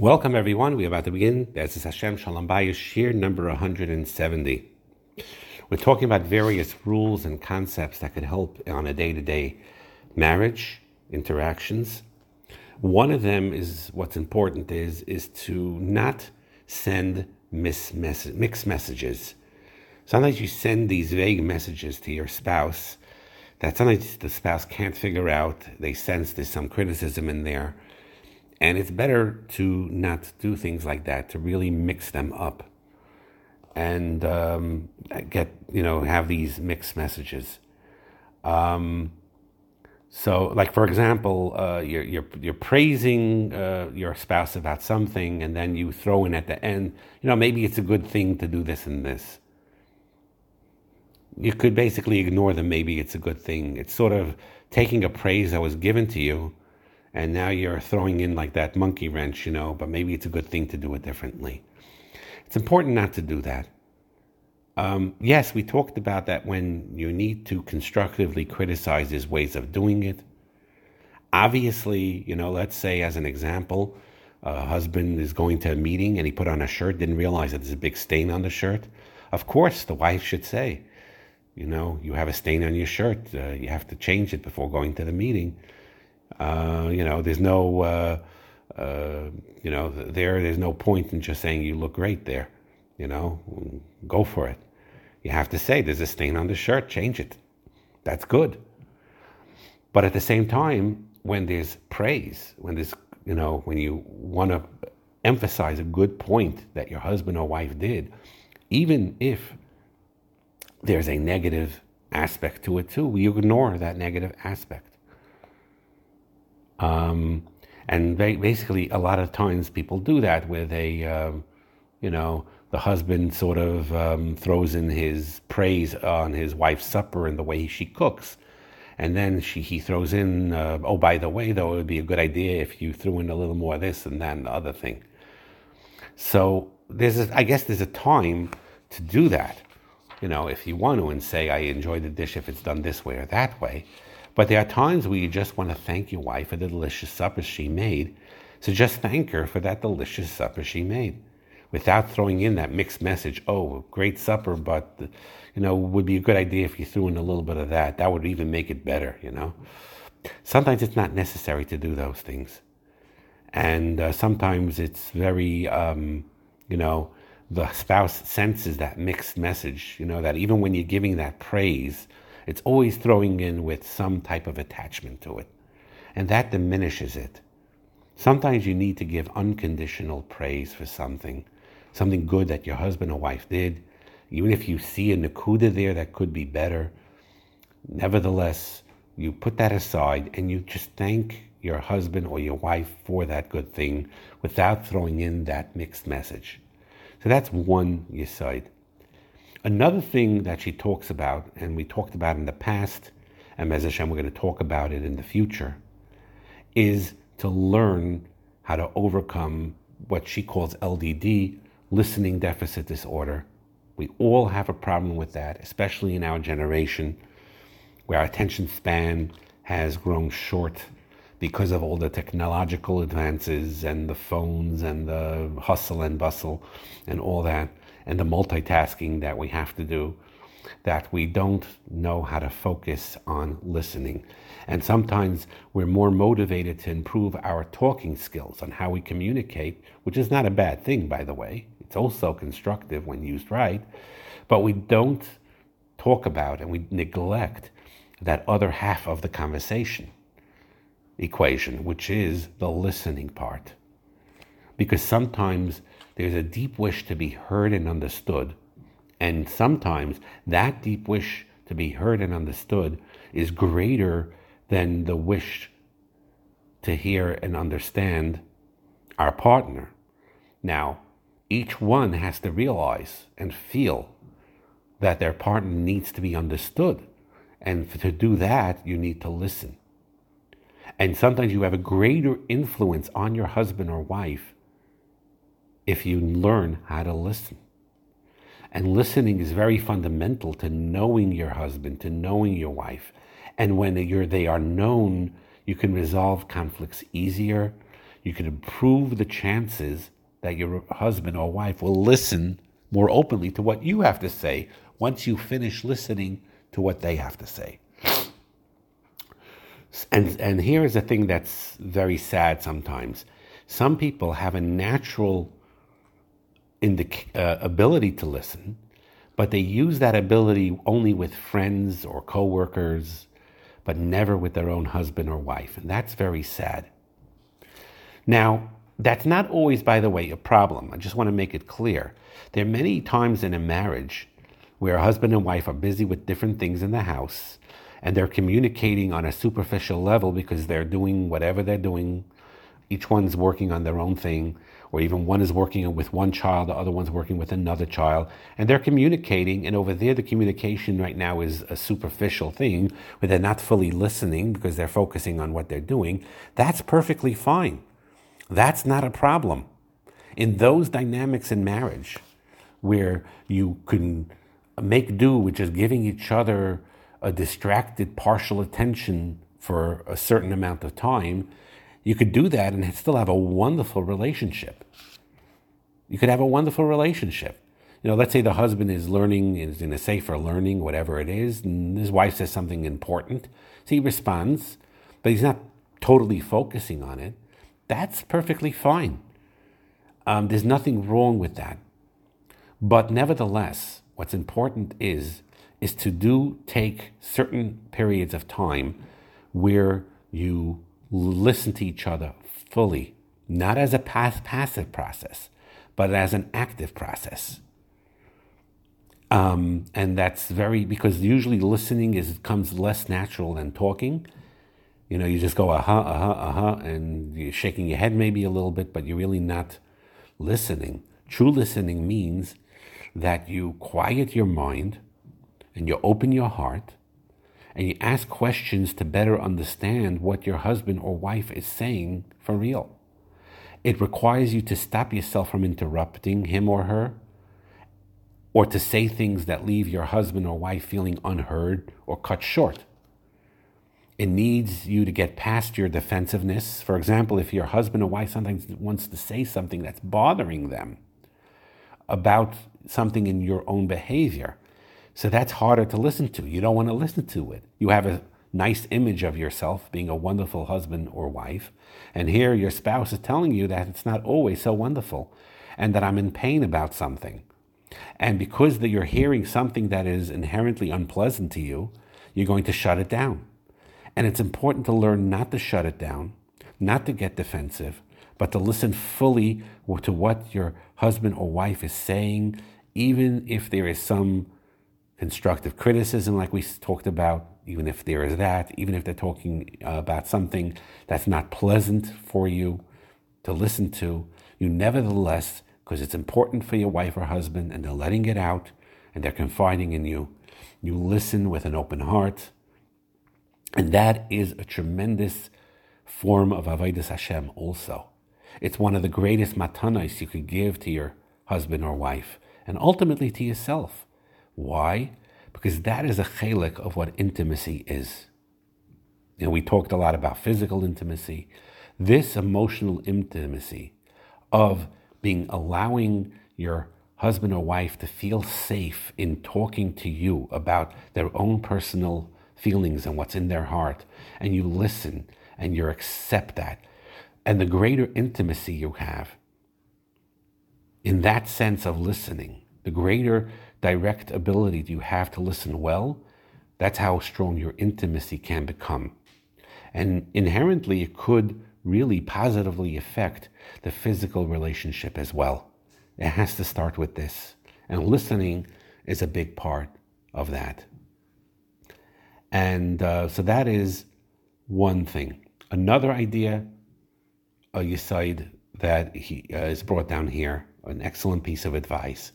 Welcome, everyone. We're about to begin Be'ezus Hashem Shalom Bayis, Shiur number 170. We're talking about various rules and concepts that could help on a day to day marriage interactions. One of them is what's important is, is to not send mis mixed messages. Sometimes you send these vague messages to your spouse that sometimes the spouse can't figure out. They sense there's some criticism in there and it's better to not do things like that, to really mix them up and um, get, you know, have these mixed messages. Um, so, like for example, uh, you're, you're, you're praising uh, your spouse about something, and then you throw in at the end, you know, maybe it's a good thing to do this and this. You could basically ignore them. Maybe it's a good thing. It's sort of taking a praise that was given to you and now you're throwing in like that monkey wrench, you know, but maybe it's a good thing to do it differently. It's important not to do that. Um, yes, we talked about that when you need to constructively criticize his ways of doing it. Obviously, you know, let's say as an example, a husband is going to a meeting and he put on a shirt, didn't realize that there's a big stain on the shirt. Of course, the wife should say, you know, you have a stain on your shirt. Uh, you have to change it before going to the meeting. Uh, you know, there's no, uh, uh, you know, there, there's no point in just saying you look great there. You know, go for it. You have to say there's a stain on the shirt, change it. That's good. But at the same time, when there's praise, when there's, you know, when you want to emphasize a good point that your husband or wife did, even if there's a negative aspect to it too, we ignore that negative aspect. Um, and basically, a lot of times people do that where a, um, you know, the husband sort of um, throws in his praise on his wife's supper and the way she cooks. And then she, he throws in, uh, oh, by the way, though, it would be a good idea if you threw in a little more of this and that and the other thing. So there's, a, I guess, there's a time to do that. You know, if you want to and say, I enjoy the dish if it's done this way or that way. But there are times where you just want to thank your wife for the delicious supper she made. So just thank her for that delicious supper she made without throwing in that mixed message. Oh, great supper, but you know, would be a good idea if you threw in a little bit of that. That would even make it better, you know. Sometimes it's not necessary to do those things. And uh, sometimes it's very, um, you know, the spouse senses that mixed message, you know, that even when you're giving that praise, it's always throwing in with some type of attachment to it. And that diminishes it. Sometimes you need to give unconditional praise for something, something good that your husband or wife did. Even if you see a nakuda there that could be better, nevertheless, you put that aside and you just thank your husband or your wife for that good thing without throwing in that mixed message. So that's one you side. Another thing that she talks about, and we talked about in the past, and as Hashem, we're going to talk about it in the future, is to learn how to overcome what she calls LDD, listening deficit disorder. We all have a problem with that, especially in our generation, where our attention span has grown short because of all the technological advances and the phones and the hustle and bustle and all that and the multitasking that we have to do that we don't know how to focus on listening. And sometimes we're more motivated to improve our talking skills on how we communicate, which is not a bad thing, by the way. It's also constructive when used right. But we don't talk about and we neglect that other half of the conversation equation, which is the listening part. Because sometimes there's a deep wish to be heard and understood. And sometimes that deep wish to be heard and understood is greater than the wish to hear and understand our partner. Now, each one has to realize and feel that their partner needs to be understood. And to do that, you need to listen. And sometimes you have a greater influence on your husband or wife if you learn how to listen. And listening is very fundamental to knowing your husband, to knowing your wife. And when they are known, you can resolve conflicts easier. you can improve the chances that your husband or wife will listen more openly to what you have to say once you finish listening to what they have to say. And, and here is a thing that's very sad sometimes. Some people have a natural indic- uh, ability to listen, but they use that ability only with friends or coworkers, but never with their own husband or wife. And that's very sad. Now, that's not always, by the way, a problem. I just want to make it clear. There are many times in a marriage where a husband and wife are busy with different things in the house and they're communicating on a superficial level because they're doing whatever they're doing. Each one's working on their own thing, or even one is working with one child, the other one's working with another child, and they're communicating. And over there, the communication right now is a superficial thing where they're not fully listening because they're focusing on what they're doing. That's perfectly fine. That's not a problem. In those dynamics in marriage, where you can make do with just giving each other a distracted partial attention for a certain amount of time, you could do that and still have a wonderful relationship. You could have a wonderful relationship. You know, let's say the husband is learning, is in a sefer learning, whatever it is, and his wife says something important. So he responds, but he's not totally focusing on it. That's perfectly fine. Um, there's nothing wrong with that. But nevertheless, what's important is is to do take certain periods of time where you listen to each other fully, not as a pass- passive process, but as an active process. Um, and that's very because usually listening is comes less natural than talking. You know, you just go uh huh, uh huh, uh huh, and you're shaking your head maybe a little bit, but you're really not listening. True listening means that you quiet your mind and you open your heart and you ask questions to better understand what your husband or wife is saying for real. It requires you to stop yourself from interrupting him or her or to say things that leave your husband or wife feeling unheard or cut short. It needs you to get past your defensiveness. For example, if your husband or wife sometimes wants to say something that's bothering them about something in your own behavior, so that's harder to listen to. You don't want to listen to it. You have a nice image of yourself being a wonderful husband or wife. And here your spouse is telling you that it's not always so wonderful and that I'm in pain about something. And because that you're hearing something that is inherently unpleasant to you, you're going to shut it down. And it's important to learn not to shut it down, not to get defensive, but to listen fully to what your husband or wife is saying, even if there is some constructive criticism, like we talked about, even if there is that, even if they're talking uh, about something that's not pleasant for you to listen to, you nevertheless, because it's important for your wife or husband and they're letting it out and they're confiding in you, you listen with an open heart. And that is a tremendous form of Avodas Hashem also. It's one of the greatest matanas you could give to your husband or wife and ultimately to yourself why? Because that is a chelek of what intimacy is. You know, we talked a lot about physical intimacy. This emotional intimacy of being allowing your husband or wife to feel safe in talking to you about their own personal feelings and what's in their heart, and you listen and you accept that. And the greater intimacy you have in that sense of listening, the greater direct ability you have to listen well, that's how strong your intimacy can become. And inherently, it could really positively affect the physical relationship as well. It has to start with this. And listening is a big part of that. And uh, so that is one thing. Another idea, a uh, yesod that he uh, is brought down here, an excellent piece of advice,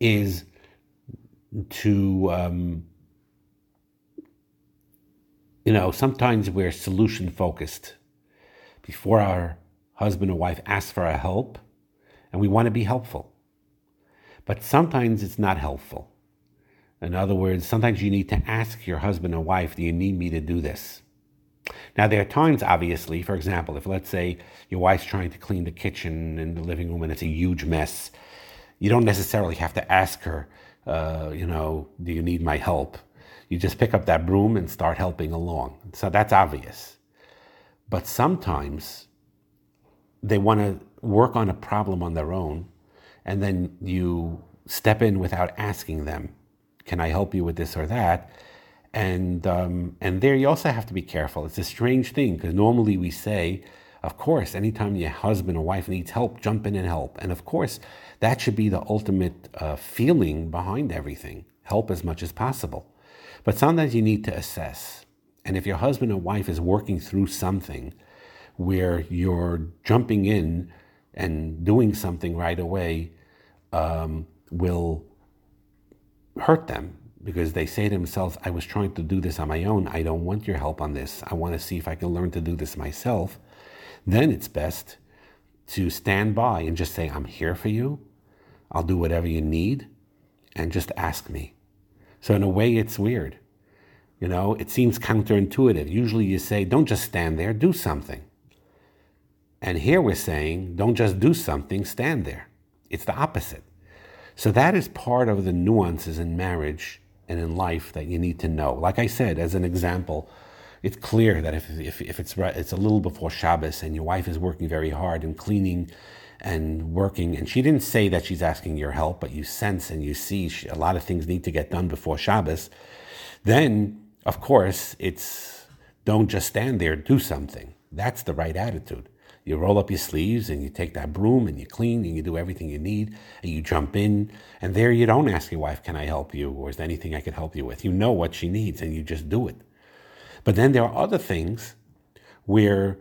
is to um, you know sometimes we're solution focused before our husband or wife asks for our help and we want to be helpful. But sometimes it's not helpful. In other words sometimes you need to ask your husband or wife do you need me to do this? Now, there are times, obviously, for example, if let's say your wife's trying to clean the kitchen and the living room and it's a huge mess, you don't necessarily have to ask her, uh, you know, do you need my help? You just pick up that broom and start helping along. So that's obvious. But sometimes they want to work on a problem on their own, and then you step in without asking them, can I help you with this or that? And um, and there you also have to be careful. It's a strange thing because normally we say, of course, anytime your husband or wife needs help, jump in and help. And of course, that should be the ultimate uh, feeling behind everything. Help as much as possible. But sometimes you need to assess. And if your husband or wife is working through something where you're jumping in and doing something right away um, will hurt them because they say to themselves, I was trying to do this on my own. I don't want your help on this. I want to see if I can learn to do this myself. Then it's best to stand by and just say, I'm here for you. I'll do whatever you need and just ask me. So, in a way, it's weird. You know, it seems counterintuitive. Usually you say, don't just stand there, do something. And here we're saying, don't just do something, stand there. It's the opposite. So that is part of the nuances in marriage and in life that you need to know. Like I said, as an example, it's clear that if, if, if it's, it's a little before Shabbos and your wife is working very hard and cleaning and working, and she didn't say that she's asking your help, but you sense and you see she, a lot of things need to get done before Shabbos, then of course it's don't just stand there, do something. That's the right attitude. You roll up your sleeves and you take that broom and you clean and you do everything you need and you jump in. And there you don't ask your wife, Can I help you? Or is there anything I could help you with? You know what she needs and you just do it. But then there are other things where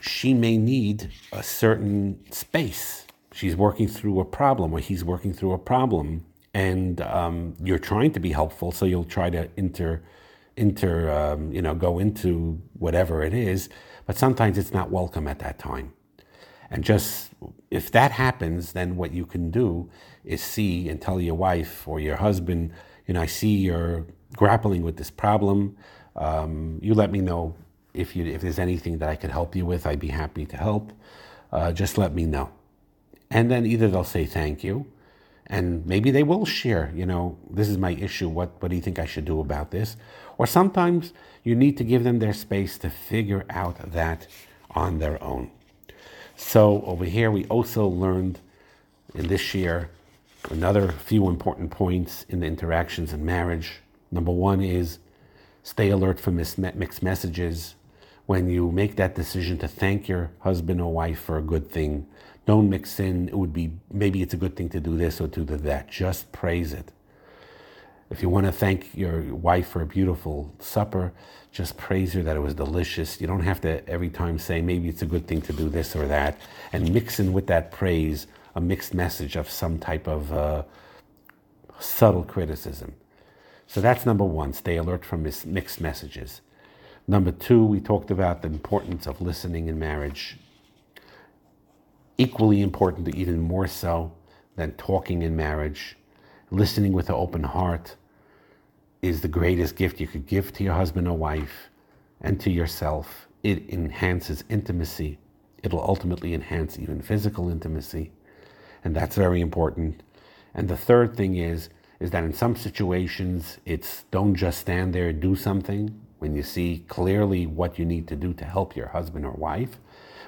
she may need a certain space. She's working through a problem or he's working through a problem and um, you're trying to be helpful, so you'll try to inter, inter, um, you know, go into whatever it is but sometimes it's not welcome at that time. And just if that happens, then what you can do is see and tell your wife or your husband, you know, I see you're grappling with this problem. Um, you let me know if you if there's anything that I could help you with. I'd be happy to help. Uh, just let me know. And then either they'll say thank you, and maybe they will share, you know, this is my issue. What, what do you think I should do about this? Or sometimes you need to give them their space to figure out that on their own. So over here, we also learned in this year another few important points in the interactions in marriage. Number one is stay alert for mixed messages. When you make that decision to thank your husband or wife for a good thing, don't mix in, it would be maybe it's a good thing to do this or to do that. Just praise it. If you want to thank your wife for a beautiful supper, just praise her that it was delicious. You don't have to every time say maybe it's a good thing to do this or that. And mix in with that praise a mixed message of some type of uh, subtle criticism. So that's number one stay alert from mixed messages. Number two, we talked about the importance of listening in marriage equally important, or even more so than talking in marriage. Listening with an open heart is the greatest gift you could give to your husband or wife and to yourself. It enhances intimacy. It'll ultimately enhance even physical intimacy. And that's very important. And the third thing is, is that in some situations, it's don't just stand there, do something when you see clearly what you need to do to help your husband or wife.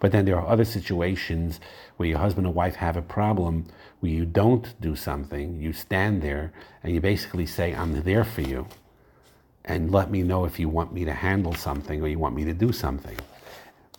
But then there are other situations where your husband or wife have a problem where you don't do something, you stand there and you basically say, I'm there for you. And let me know if you want me to handle something or you want me to do something.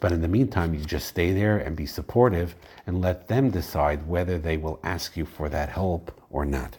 But in the meantime, you just stay there and be supportive and let them decide whether they will ask you for that help or not.